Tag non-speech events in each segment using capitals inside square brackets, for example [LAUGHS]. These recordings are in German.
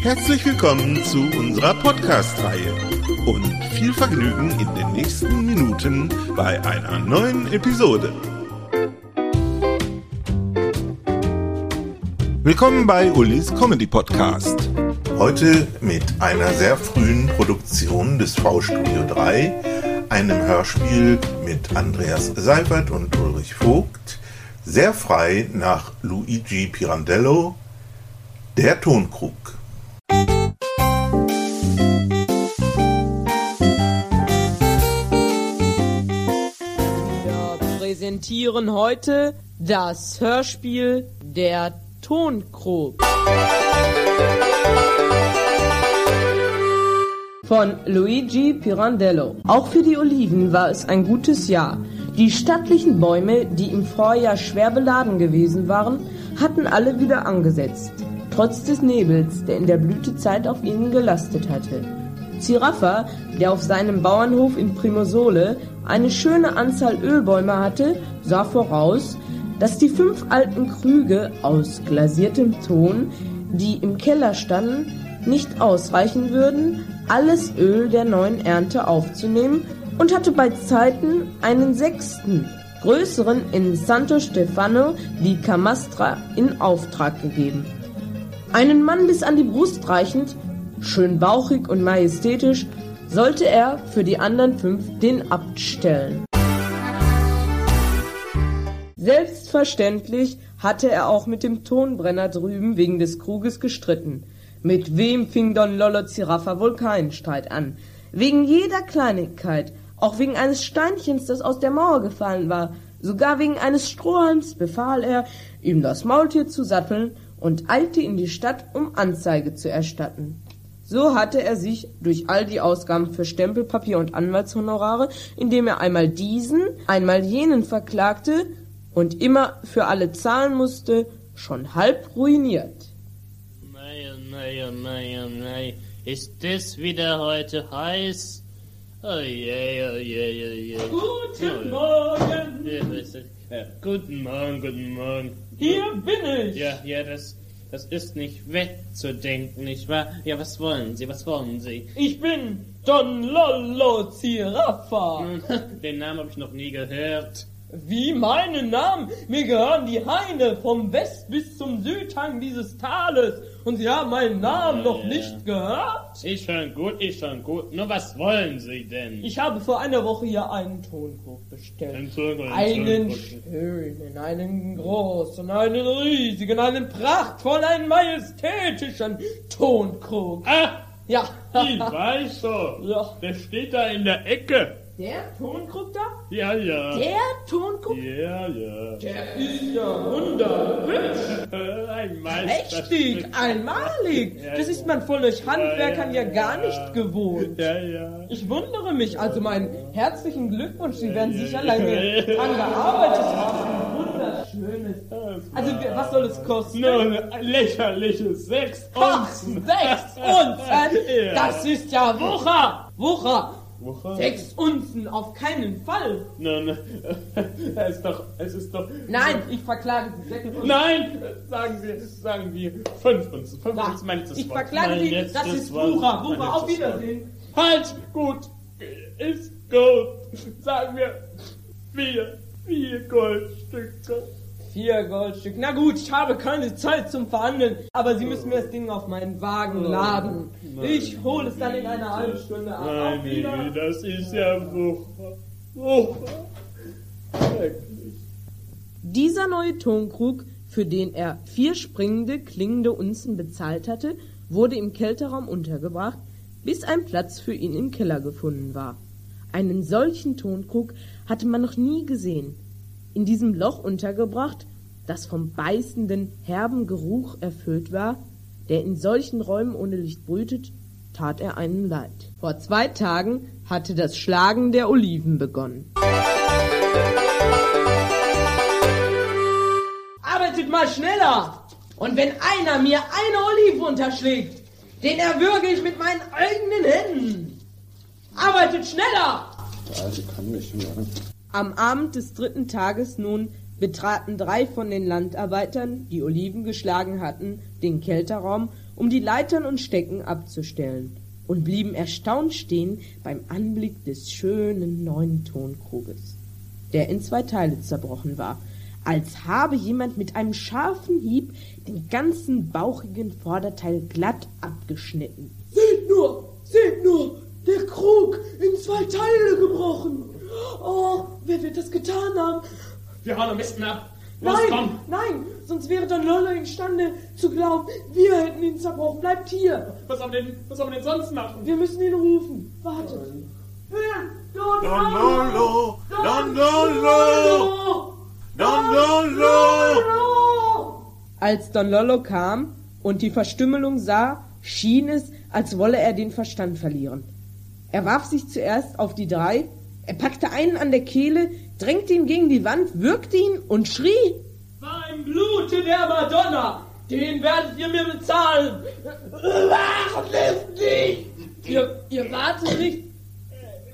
Herzlich willkommen zu unserer Podcast-Reihe und viel Vergnügen in den nächsten Minuten bei einer neuen Episode. Willkommen bei Ulis Comedy Podcast. Heute mit einer sehr frühen Produktion des V-Studio 3, einem Hörspiel mit Andreas Seifert und Ulrich Vogt, sehr frei nach Luigi Pirandello, Der Tonkrug. Präsentieren heute das Hörspiel Der Tonkrug. Von Luigi Pirandello. Auch für die Oliven war es ein gutes Jahr. Die stattlichen Bäume, die im Vorjahr schwer beladen gewesen waren, hatten alle wieder angesetzt. Trotz des Nebels, der in der Blütezeit auf ihnen gelastet hatte. Ziraffa, der auf seinem Bauernhof in Primosole eine schöne Anzahl Ölbäume hatte, sah voraus, dass die fünf alten Krüge aus glasiertem Ton, die im Keller standen, nicht ausreichen würden, alles Öl der neuen Ernte aufzunehmen und hatte bei Zeiten einen sechsten, größeren in Santo Stefano di Camastra in Auftrag gegeben. Einen Mann bis an die Brust reichend, schön bauchig und majestätisch, sollte er für die anderen fünf den Abt stellen. Selbstverständlich hatte er auch mit dem Tonbrenner drüben wegen des Kruges gestritten. Mit wem fing Don Lollo Ziraffa wohl keinen Streit an? Wegen jeder Kleinigkeit, auch wegen eines Steinchens, das aus der Mauer gefallen war, sogar wegen eines Strohhalms befahl er, ihm das Maultier zu satteln und eilte in die Stadt, um Anzeige zu erstatten. So hatte er sich durch all die Ausgaben für Stempelpapier und Anwaltshonorare, indem er einmal diesen, einmal jenen verklagte und immer für alle zahlen musste, schon halb ruiniert. Mei, oh mei, oh mei, oh mei. Ist das wieder heute heiß? Oh je, oh je, oh je. Guten Oh, Morgen! ja, Guten Morgen, guten Morgen. Hier bin ich! Ja, ja, das, das ist nicht wegzudenken, nicht wahr? Ja, was wollen Sie, was wollen Sie? Ich bin Don Lollo Ziraffa. [LAUGHS] Den Namen habe ich noch nie gehört. Wie meinen Namen? Mir gehören die Haine vom West bis zum Südhang dieses Tales. Und Sie haben meinen Namen noch Ja. nicht gehört? Ist schon gut, ist schon gut. Nur was wollen Sie denn? Ich habe vor einer Woche hier einen Tonkrug bestellt. Einen Tonkrug, einen schönen, einen großen, einen riesigen, einen prachtvollen, einen majestätischen Tonkrug. Ah, Ja. ich weiß so. Ja. Der steht da in der Ecke. Der Tonkrug da? Ja, ja. Der Tonkrug? Ja, ja. Der ist ja wunderhübsch. Ein Meister. Prächtig, einmalig. Ja, Das ist man von euch Handwerkern ja, Ja, ja, gar ja. nicht gewohnt. Ja, ja. Ich wundere mich, also meinen herzlichen Glückwunsch. Sie werden Ja, sicher ja. lange dran gearbeitet haben. Wunderschönes. Also, was soll es kosten? Nur lächerliche sechs Ach, Unzen. sechs Unzen? [LAUGHS] Ja. Das ist ja Wucher! Wucher! Woche? Sechs Unzen, auf keinen Fall! Nun, [LAUGHS] es ist doch, es ist doch. Nein, ich verklage Sie. Sechs Unzen. Nein, sagen wir, sagen wir fünf Unzen. Fünf Unzen, mein letztes ich Wort. verklage Mein Sie, das ist. Mein Wucher, auf letztes Wort. Wiedersehen. Halt, gut, ist gut. Sagen wir vier, vier Goldstücke. Vier Goldstück. Na gut, ich habe keine Zeit zum Verhandeln, aber Sie müssen mir das Ding auf meinen Wagen laden. Ich hole es dann in einer halben Stunde ab. Nein, Wiedersehen. das ist ja Wucher. Wucher. Wirklich. Dieser neue Tonkrug, für den er vier springende, klingende Unzen bezahlt hatte, wurde im Kälteraum untergebracht, bis ein Platz für ihn im Keller gefunden war. Einen solchen Tonkrug hatte man noch nie gesehen. In diesem Loch untergebracht das vom beißenden, herben Geruch erfüllt war, der in solchen Räumen ohne Licht brütet, tat er einen leid. Vor zwei Tagen hatte das Schlagen der Oliven begonnen. Arbeitet mal schneller! Und wenn einer mir eine Olive unterschlägt, den erwürge ich mit meinen eigenen Händen. Arbeitet schneller! Der Alte kann mich mehr. Am Abend des dritten Tages nun betraten drei von den Landarbeitern, die Oliven geschlagen hatten, den Kelterraum, um die Leitern und Stecken abzustellen, und blieben erstaunt stehen beim Anblick des schönen neuen Tonkruges, der in zwei Teile zerbrochen war, als habe jemand mit einem scharfen Hieb den ganzen bauchigen Vorderteil glatt abgeschnitten. Seht nur, seht nur, der Krug in zwei Teile gebrochen. Oh, das getan haben? Wir hauen am besten ab. Los, Nein, komm. nein, sonst wäre Don Lollo imstande zu glauben, wir hätten ihn zerbrochen. Bleibt hier. Was sollen wir denn, was sollen wir denn sonst machen? Wir müssen ihn rufen. Wartet. Wer? Don, Don Lolo, Don Lolo, Don Lolo. Lollo! Als Don Lollo kam und die Verstümmelung sah, schien es, als wolle er den Verstand verlieren. Er warf sich zuerst auf die drei, er packte einen an der Kehle, drängte ihn gegen die Wand, würgte ihn und schrie. Beim Blute der Madonna, den werdet ihr mir bezahlen. Es nicht! Ihr, ihr wartet nicht.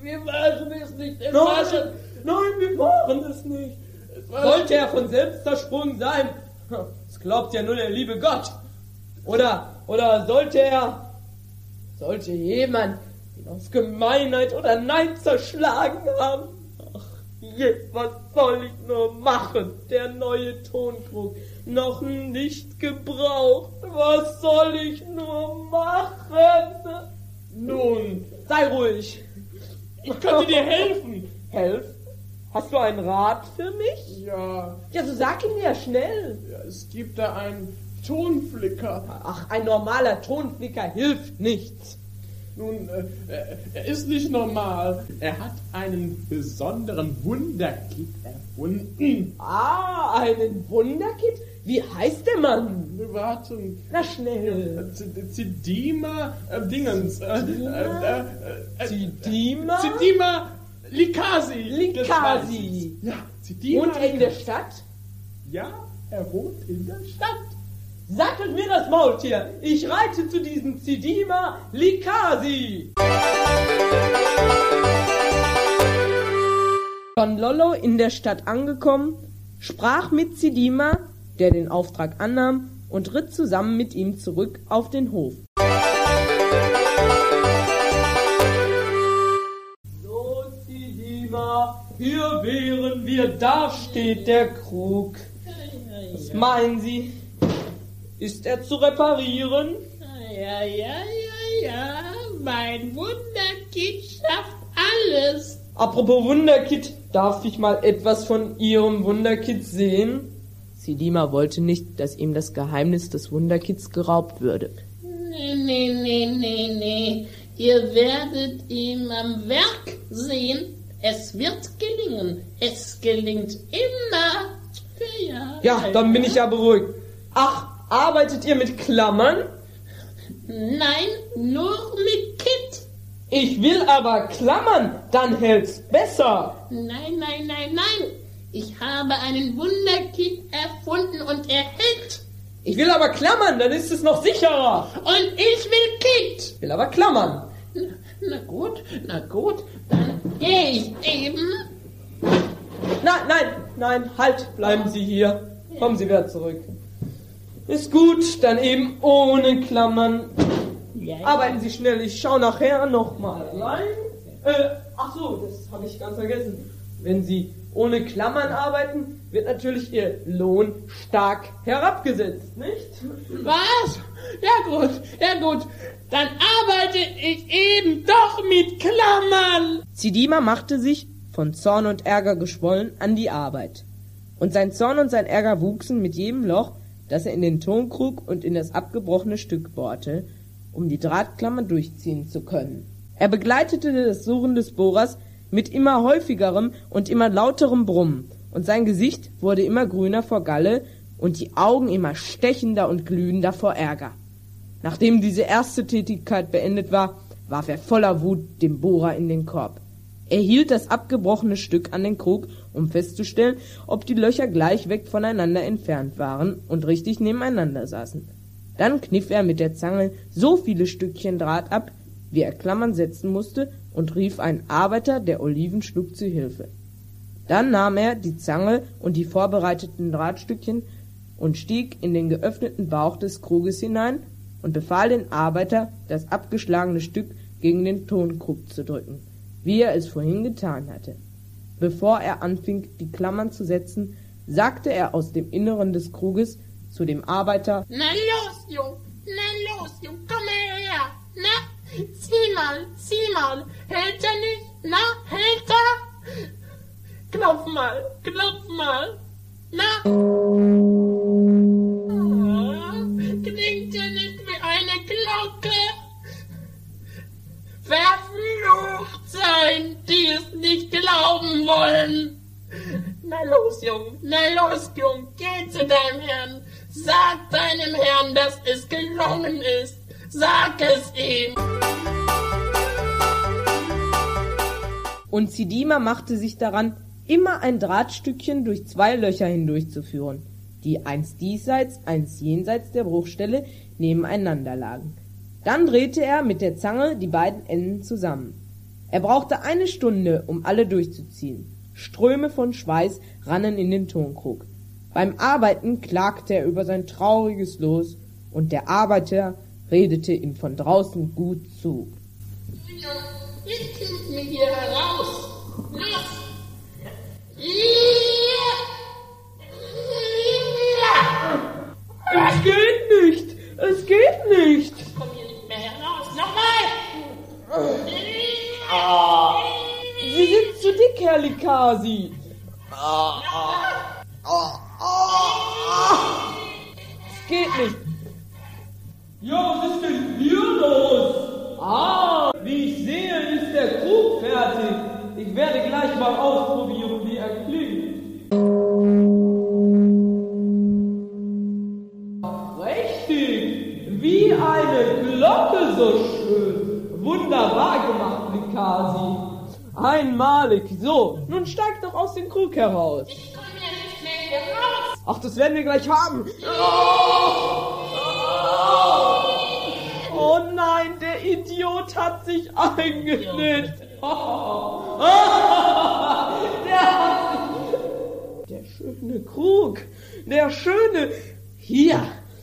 Wir machen es nicht. Es war schon, nein, wir machen es nicht. Es war Sollte er von selbst zersprungen sein? Das glaubt ja nur der liebe Gott. Oder, oder sollte er, sollte jemand aus Gemeinheit oder Nein zerschlagen haben? Ach, je, was soll ich nur machen? Der neue Tonkrug, noch nicht gebraucht. Was soll ich nur machen? Nun, sei ruhig. Ich könnte dir helfen. Helf? Hast du einen Rat für mich? Ja, Ja, so sag ihn mir schnell. ja, es gibt da einen Tonflicker. Ach, ein normaler Tonflicker hilft nichts. Nun, äh, äh, er ist nicht normal. Er hat einen besonderen Wunderkit erfunden. Ah, einen Wunderkit? Wie heißt der Mann? Warten. Na schnell. Zidima äh, Dingens. Äh, Zidima? Zidima Likasi. Likasi. Ja, Zidima. Und er in der Stadt? Ja, er wohnt in der Stadt. Sattelt mir das Maultier. Ich reite zu diesem Zidima Likasi. Don Lollo in der Stadt angekommen, sprach mit Zidima, der den Auftrag annahm, und ritt zusammen mit ihm zurück auf den Hof. So, Zidima, hier wären wir. Da steht der Krug. Was meinen Sie? Ist er zu reparieren? Ja, ja, ja, ja. Mein Wunderkind schafft alles. Apropos Wunderkit, darf ich mal etwas von Ihrem Wunderkit sehen? Zidima wollte nicht, dass ihm das Geheimnis des Wunderkits geraubt würde. Nee, nee, nee, nee, nee. Ihr werdet ihn am Werk sehen. Es wird gelingen. Es gelingt immer. Ja, Ja, dann bin ich ja beruhigt. Ach, arbeitet ihr mit Klammern? Nein, nur mit Kit. Ich will aber Klammern, dann hält's besser. Nein, nein, nein, nein. Ich habe einen Wunderkit erfunden und er hält. Ich will aber Klammern, dann ist es noch sicherer. Und ich will Kit. Ich will aber Klammern. Na, na gut, na gut. Dann gehe ich eben. Nein, nein, nein, halt, bleiben Sie hier. Kommen Sie wieder zurück. Ist gut, dann eben ohne Klammern. Ja, Arbeiten Sie schnell, ich schau nachher nochmal rein. Äh, ach so, das habe ich ganz vergessen. Wenn Sie ohne Klammern arbeiten, wird natürlich Ihr Lohn stark herabgesetzt, nicht? Was? Ja gut, ja gut. Dann arbeite ich eben doch mit Klammern. Zidima machte sich, von Zorn und Ärger geschwollen, an die Arbeit. Und sein Zorn und sein Ärger wuchsen mit jedem Loch, das er in den Tonkrug und in das abgebrochene Stück bohrte, um die Drahtklammer durchziehen zu können. Er begleitete das Surren des Bohrers mit immer häufigerem und immer lauterem Brummen, und sein Gesicht wurde immer grüner vor Galle und die Augen immer stechender und glühender vor Ärger. Nachdem diese erste Tätigkeit beendet war, warf er voller Wut den Bohrer in den Korb. Er hielt das abgebrochene Stück an den Krug, um festzustellen, ob die Löcher gleich weg voneinander entfernt waren und richtig nebeneinander saßen. Dann kniff er mit der Zange so viele Stückchen Draht ab, wie er Klammern setzen musste, und rief einen Arbeiter, der Oliven schlug, zu Hilfe. Dann nahm er die Zange und die vorbereiteten Drahtstückchen und stieg in den geöffneten Bauch des Kruges hinein und befahl den Arbeiter, das abgeschlagene Stück gegen den Tonkrug zu drücken, wie er es vorhin getan hatte. Bevor er anfing, die Klammern zu setzen, sagte er aus dem Inneren des Kruges zu dem Arbeiter Na los, Jung, na los, Jung, komm her, na, zieh mal, zieh mal, hält er nicht, na, hält er? Klopf mal, klopf mal, na. Ah, Klingt er nicht wie eine Glocke? Verflucht sein, die es nicht glauben wollen. Na los, Jung, na los, Jung, geh zu deinem Herrn. Sag deinem Herrn, dass es gelungen ist. Sag es ihm. und Zidima machte sich daran, immer ein Drahtstückchen durch zwei Löcher hindurchzuführen, die eins diesseits, eins jenseits der Bruchstelle nebeneinander lagen. Dann drehte er mit der Zange die beiden Enden zusammen. Er brauchte eine Stunde, um alle durchzuziehen. Ströme von Schweiß rannen in den Tonkrug. Beim Arbeiten klagte er über sein trauriges Los, und der Arbeiter redete ihm von draußen gut zu. Ich krieg mich hier heraus. Los. Ja. Ja. Es geht nicht! Es geht nicht! Ich komm hier nicht mehr heraus. Nochmal. Sind zu dick, Herr Likasi! Es geht nicht! Ja, was ist denn hier los? Ah, wie ich sehe, ist der Krug fertig. Ich werde gleich mal ausprobieren, Einmalig. So, nun steig doch aus dem Krug heraus. Ich komm hier nicht mehr raus. Ach, das werden wir gleich haben. Oh nein, der Idiot hat sich eingenickt. [LAUGHS] Der hat sich... Der schöne Krug. Der schöne... Hier,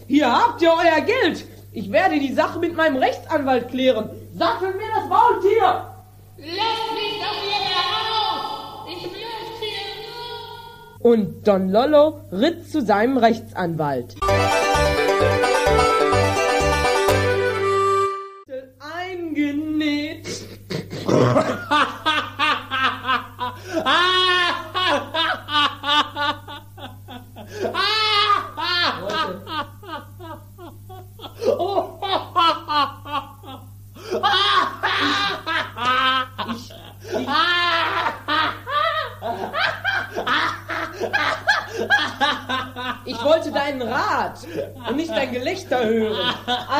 hier habt ihr euer Geld. Ich werde die Sache mit meinem Rechtsanwalt klären. Sattelt mir das Maultier. Lass mich doch hier heraus. Ich möchte hier raus. Und Don Lollo ritt zu seinem Rechtsanwalt. Eingenäht. [LAUGHS] Ich wollte deinen Rat und nicht dein Gelächter hören.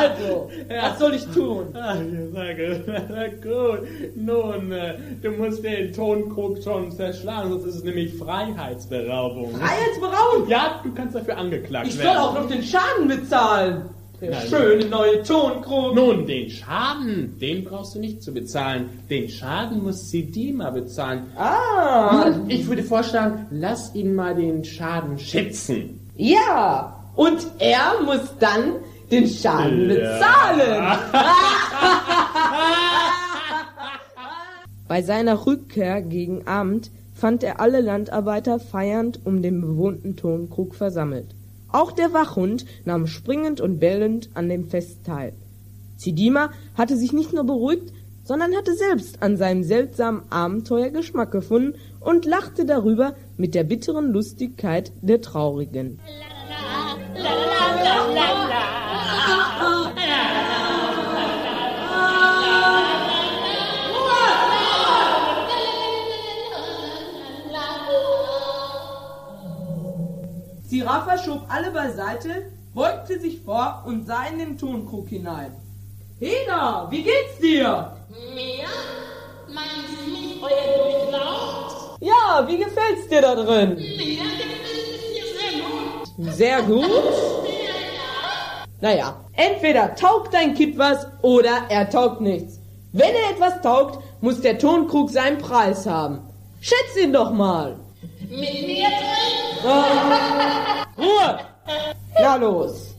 Also, was soll ich tun? Ah, ja, sage, na gut. Nun, äh, du musst den Tonkrug schon zerschlagen, sonst ist es nämlich Freiheitsberaubung. Freiheitsberaubung? Ja, du kannst dafür angeklagt Ich soll werden. auch noch den Schaden bezahlen. Der Nein. schöne neue Tonkrug. Nun, den Schaden, den brauchst du nicht zu bezahlen. Den Schaden muss Sidima bezahlen. Ah, Ich würde vorschlagen, lass ihn mal den Schaden schätzen. ja. Und er muss dann den Schaden Ja. bezahlen. Bei seiner Rückkehr gegen Abend fand er alle Landarbeiter feiernd um den bewohnten Tonkrug versammelt. Auch der Wachhund nahm springend und bellend an dem Fest teil. Zidima hatte sich nicht nur beruhigt, sondern hatte selbst an seinem seltsamen Abenteuer Geschmack gefunden und lachte darüber mit der bitteren Lustigkeit der Traurigen. Zirafa schob alle beiseite, beugte sich vor und sah in den Tonkrug hinein. Heda, wie geht's dir? Mir? Meinen Sie mich, euer Durchlaut? Ja, wie gefällt's dir da drin? Mir gefällt es hier sehr gut. Sehr gut. Naja, entweder taugt dein Kit was oder er taugt nichts. Wenn er etwas taugt, muss der Tonkrug seinen Preis haben. Schätz ihn doch mal. Mit mir drin? Ah, Ruhe! Na los.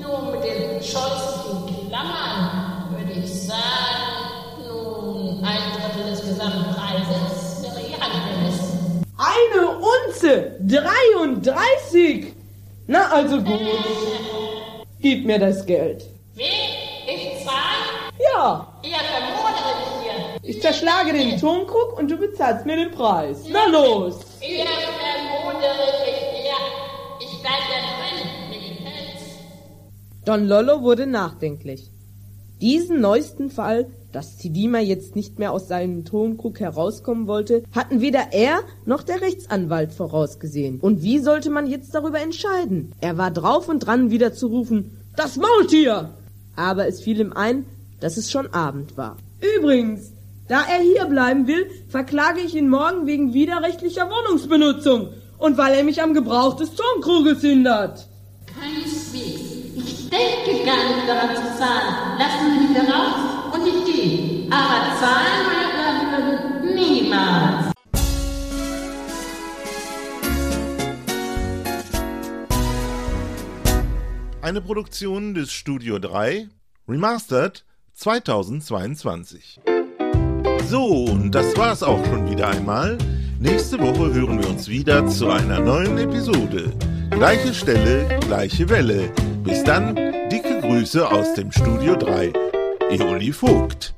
Nur mit den scheußlichen Klammern würde ich sagen, nun ein Drittel des Gesamtpreises wäre ja angemessen. Eine Unze! 33! Na also gut. Gib mir das Geld. Wie? Ich zahle? Ja, Ihr vermodere mich hier. ich zerschlage den Tonkrug und du bezahlst mir den Preis. Na los! Ihr Don Lollo wurde nachdenklich. Diesen neuesten Fall, dass Zidima jetzt nicht mehr aus seinem Tonkrug herauskommen wollte, hatten weder er noch der Rechtsanwalt vorausgesehen. Und wie sollte man jetzt darüber entscheiden? Er war drauf und dran, wieder zu rufen, das Maultier! Aber es fiel ihm ein, dass es schon Abend war. Übrigens, da er hier bleiben will, verklage ich ihn morgen wegen widerrechtlicher Wohnungsbenutzung und weil er mich am Gebrauch des Tonkruges hindert. Keineswegs. Ich denke gar nicht daran zu zahlen. Lassen Sie mich da raus und ich gehe. Aber zahlen würde niemals. Eine Produktion des Studio 3, remastered 2022. So, und das war's auch schon wieder einmal. Nächste Woche hören wir uns wieder zu einer neuen Episode. Gleiche Stelle, gleiche Welle. Bis dann, dicke Grüße aus dem Studio 3. Eoli Vogt.